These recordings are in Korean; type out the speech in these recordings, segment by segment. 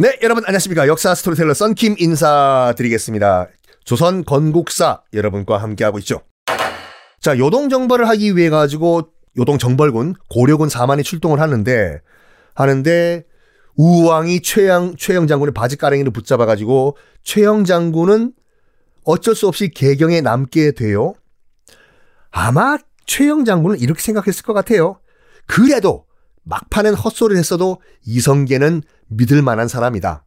네, 여러분 안녕하십니까. 역사 스토리텔러 썬킴 인사드리겠습니다. 조선 건국사 여러분과 함께하고 있죠. 자, 요동 정벌을 하기 위해 가지고 요동 정벌군 고려군 4만이 출동을 하는데 하는데 우왕이 최영 최영 장군의 바지 가랭이를 붙잡아 가지고 최영 장군은 어쩔 수 없이 개경에 남게 돼요. 아마 최영 장군은 이렇게 생각했을 것 같아요. 그래도 막판엔 헛소리를 했어도 이성계는 믿을 만한 사람이다.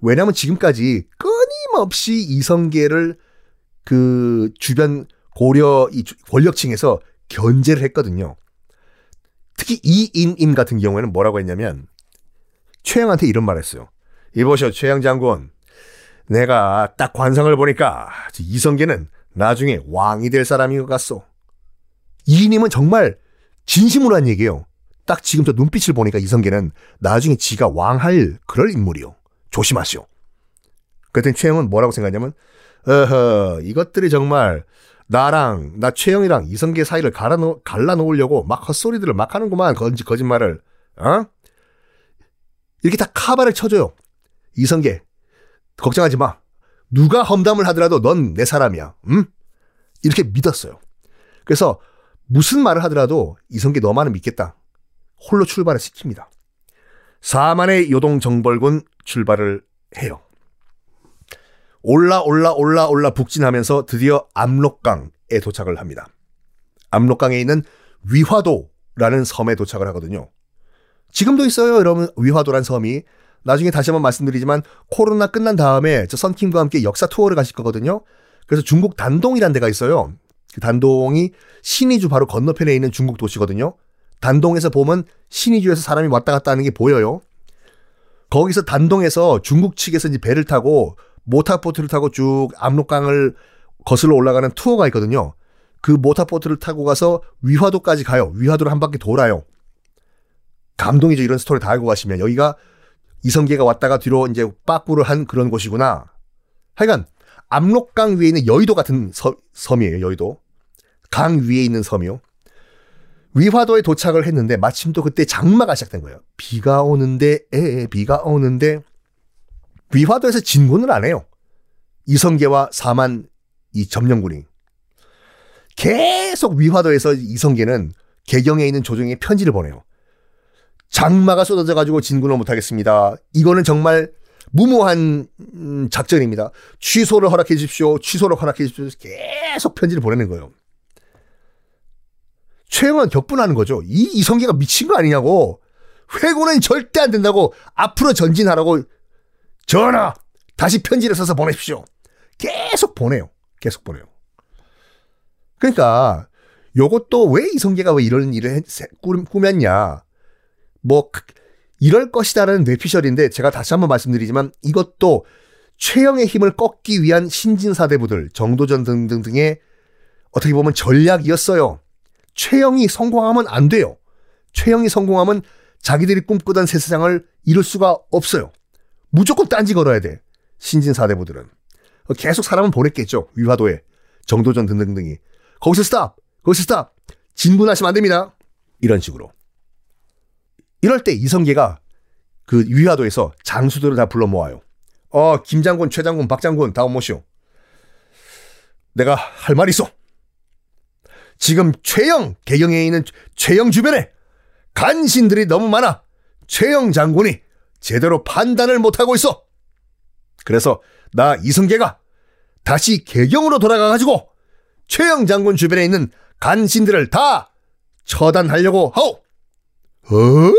왜냐하면 지금까지 끊임없이 이성계를 그 주변 고려 이 권력층에서 견제를 했거든요. 특히 이인임 같은 경우에는 뭐라고 했냐면 최영한테 이런 말 했어요. 이보시오 최영 장군. 내가 딱 관상을 보니까 이성계는 나중에 왕이 될 사람인 것 같소. 이인임은 정말 진심으로 한 얘기예요. 딱 지금 저 눈빛을 보니까 이성계는 나중에 지가 왕할 그럴 인물이요. 조심하시오. 그랬더니 최영은 뭐라고 생각하냐면, 어허, 이것들이 정말 나랑, 나 최영이랑 이성계 사이를 갈라놓, 갈라놓으려고 막 헛소리들을 막 하는구만, 거짓, 거짓말을. 어? 이렇게 다 카바를 쳐줘요. 이성계, 걱정하지 마. 누가 험담을 하더라도 넌 내 사람이야. 응? 이렇게 믿었어요. 그래서 무슨 말을 하더라도 이성계 너만은 믿겠다. 홀로 출발을 시킵니다. 4만의 요동 정벌군 출발을 해요. 올라 올라 올라 올라 북진하면서 드디어 압록강에 도착을 합니다. 압록강에 있는 위화도라는 섬에 도착을 하거든요. 지금도 있어요, 여러분. 위화도란 섬이. 나중에 다시 한번 말씀드리지만 코로나 끝난 다음에 저 선킴과 함께 역사 투어를 가실 거거든요. 그래서 중국 단동이라는 데가 있어요. 그 단동이 신의주 바로 건너편에 있는 중국 도시거든요. 단동에서 보면 신의주에서 사람이 왔다 갔다 하는 게 보여요. 거기서 단동에서 중국 측에서 이제 배를 타고 모타보트를 타고 쭉 압록강을 거슬러 올라가는 투어가 있거든요. 그 모타보트를 타고 가서 위화도까지 가요. 위화도를 한 바퀴 돌아요. 감동이죠. 이런 스토리 다 알고 가시면 여기가 이성계가 왔다가 뒤로 이제 빠꾸를 한 그런 곳이구나. 하여간 압록강 위에 있는 여의도 같은 서, 섬이에요. 여의도. 강 위에 있는 섬이요. 위화도에 도착을 했는데 마침 또 그때 장마가 시작된 거예요. 비가 오는데 에 비가 오는데 위화도에서 진군을 안 해요. 이성계와 사만 이 점령군이 계속 위화도에서 이성계는 개경에 있는 조정에 편지를 보내요. 장마가 쏟아져 가지고 진군을 못 하겠습니다. 이거는 정말 무모한 음, 작전입니다. 취소를 허락해 주십시오. 취소를 허락해 주십시오. 계속 편지를 보내는 거예요. 최영은 격분하는 거죠. 이 이성계가 미친 거 아니냐고. 회고는 절대 안 된다고 앞으로 전진하라고 전하 다시 편지를 써서 보내십시오. 계속 보내요. 계속 보내요. 그러니까 요것도 왜 이성계가 왜 이런 일을 꾸몄냐. 뭐 이럴 것이다라는 뇌피셜인데 제가 다시 한번 말씀드리지만 이것도 최영의 힘을 꺾기 위한 신진사대부들 정도전 등등등의 어떻게 보면 전략이었어요. 최영이 성공하면 안 돼요. 최영이 성공하면 자기들이 꿈꾸던 새 세상을 이룰 수가 없어요. 무조건 딴지 걸어야 돼. 신진 사대부들은. 계속 사람은 보냈겠죠. 위화도에. 정도전 등등등이. 거기서 스탑! 거기서 스탑! 진군하시면 안 됩니다. 이런 식으로. 이럴 때 이성계가 그 위화도에서 장수들을 다 불러 모아요. 어, 김장군, 최장군, 박장군 다 모시오. 내가 할 말이 있어. 지금 최영, 개경에 있는 최영 주변에 간신들이 너무 많아. 최영 장군이 제대로 판단을 못하고 있어. 그래서 나 이승계가 다시 개경으로 돌아가가지고 최영 장군 주변에 있는 간신들을 다 처단하려고 하오. 어?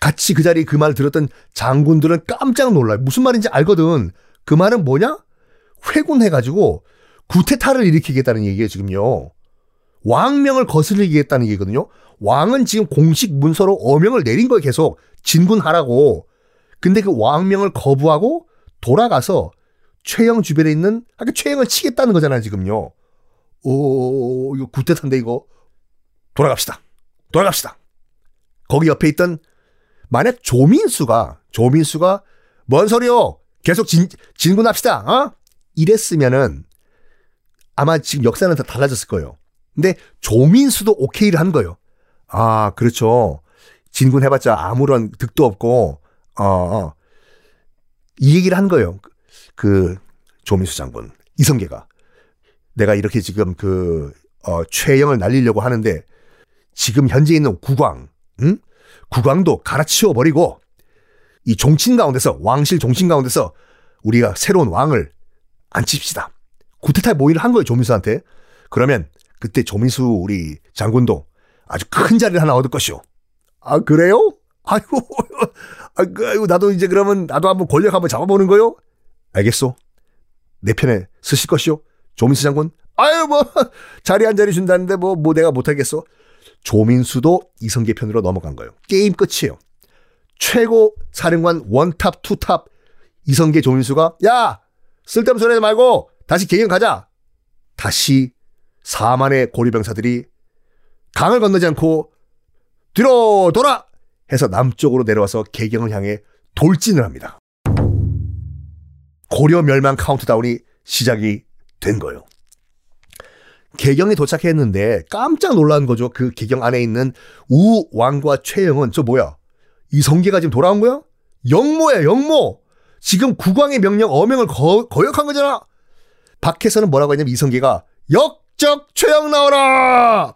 같이 그 자리 그 말 들었던 장군들은 깜짝 놀라요. 무슨 말인지 알거든. 그 말은 뭐냐? 회군해가지고 구테타를 일으키겠다는 얘기예요, 지금요. 왕명을 거스르겠다는 얘기거든요. 왕은 지금 공식 문서로 어명을 내린 거예요, 계속. 진군하라고. 근데 그 왕명을 거부하고 돌아가서 최영 주변에 있는, 아까 최영을 치겠다는 거잖아요, 지금요. 오, 이거 구테타인데, 이거. 돌아갑시다. 돌아갑시다. 거기 옆에 있던, 만약 조민수가, 조민수가, 뭔 소리요? 계속 진, 진군합시다, 어? 이랬으면은, 아마 지금 역사는 다 달라졌을 거예요. 근데 조민수도 오케이를 한 거예요. 아, 그렇죠. 진군 해봤자 아무런 득도 없고 어, 어. 이 얘기를 한 거예요. 그 조민수 장군 이성계가 내가 이렇게 지금 그 어, 최영을 날리려고 하는데 지금 현재 있는 국왕, 응? 국왕도 갈아치워 버리고 이 종친 가운데서 왕실 종친 가운데서 우리가 새로운 왕을 앉힙시다. 구태타 모의를 한 거예요 조민수한테. 그러면 그때 조민수 우리 장군도 아주 큰 자리를 하나 얻을 것이오. 아 그래요? 아이고, 아이고 나도 이제 그러면 나도 한번 권력 한번 잡아보는 거요. 알겠소. 내 편에 쓰실 것이오. 조민수 장군. 아유 뭐 자리 한 자리 준다는데 뭐뭐 뭐 내가 못하겠어. 조민수도 이성계 편으로 넘어간 거예요. 게임 끝이에요. 최고 사령관 원탑 투탑 이성계 조민수가 야 쓸데없는 소리 하지 말고 다시 개경 가자. 다시 4만의 고려 병사들이 강을 건너지 않고 뒤로 돌아 해서 남쪽으로 내려와서 개경을 향해 돌진을 합니다. 고려 멸망 카운트다운이 시작이 된 거예요. 개경에 도착했는데 깜짝 놀란 거죠. 그 개경 안에 있는 우왕과 최영은 저 뭐야? 이성계가 지금 돌아온 거야? 영모야, 영모. 지금 국왕의 명령 어명을 거, 거역한 거잖아. 밖에서는 뭐라고 했냐면 이성계가 역적 최영 나오라.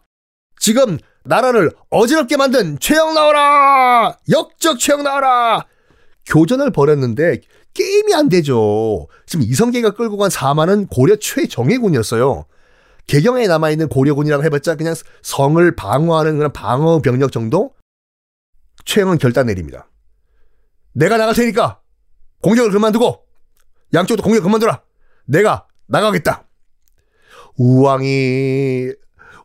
지금 나라를 어지럽게 만든 최영 나오라. 역적 최영 나오라. 교전을 벌였는데 게임이 안 되죠. 지금 이성계가 끌고 간 사마는 고려 최정예군이었어요. 개경에 남아있는 고려군이라고 해봤자 그냥 성을 방어하는 그런 방어 병력 정도? 최영은 결단 내립니다. 내가 나갈 테니까 공격을 그만두고 양쪽도 공격 그만둬라. 내가 나가겠다. 우왕이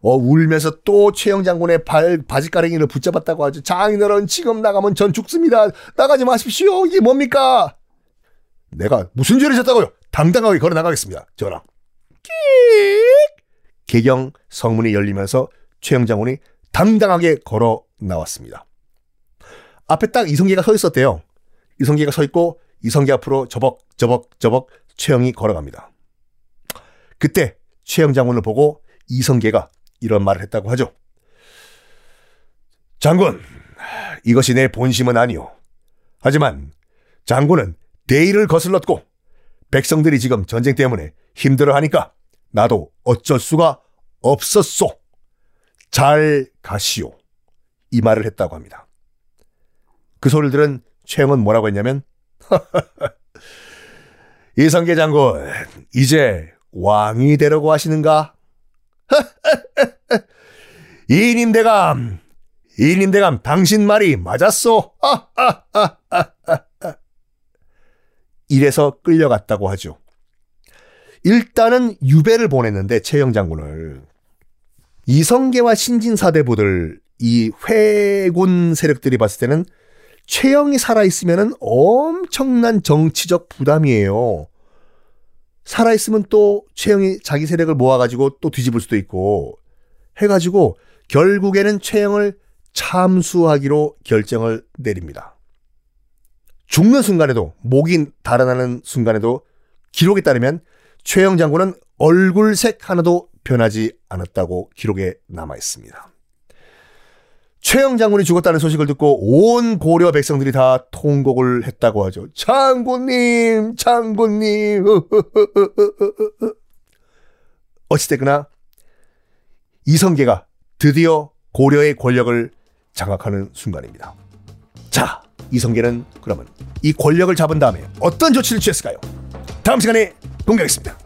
어, 울면서 또 최영 장군의 발 바지가랭이를 붙잡았다고 하죠. 장인어른 지금 나가면 전 죽습니다. 나가지 마십시오. 이게 뭡니까? 내가 무슨 죄를 졌다고요? 당당하게 걸어 나가겠습니다. 전하. 개경 성문이 열리면서 최영 장군이 당당하게 걸어 나왔습니다. 앞에 딱 이성계가 서 있었대요. 이성계가 서 있고 이성계 앞으로 저벅 저벅 저벅 최영이 걸어갑니다. 그때 최영 장군을 보고 이성계가 이런 말을 했다고 하죠. 장군, 이것이 내 본심은 아니오. 하지만 장군은 대의를 거슬렀고 백성들이 지금 전쟁 때문에 힘들어하니까 나도 어쩔 수가 없었소. 잘 가시오. 이 말을 했다고 합니다. 그 소리를 들은 최영은 뭐라고 했냐면 이성계 장군 이제 왕이 되려고 하시는가? 이님 대감 이님 대감 당신 말이 맞았소. 이래서 끌려갔다고 하죠. 일단은 유배를 보냈는데 최영 장군을 이성계와 신진사대부들 이 회군 세력들이 봤을 때는 최영이 살아있으면 엄청난 정치적 부담이에요. 살아있으면 또 최영이 자기 세력을 모아가지고 또 뒤집을 수도 있고 해가지고 결국에는 최영을 참수하기로 결정을 내립니다. 죽는 순간에도 목이 달아나는 순간에도 기록에 따르면 최영 장군은 얼굴색 하나도 변하지 않았다고 기록에 남아 있습니다. 최영 장군이 죽었다는 소식을 듣고 온 고려 백성들이 다 통곡을 했다고 하죠. 장군님, 장군님. 어찌됐거나 이성계가 드디어 고려의 권력을 장악하는 순간입니다. 자, 이성계는 그러면 이 권력을 잡은 다음에 어떤 조치를 취했을까요? 다음 시간에 공개하겠습니다.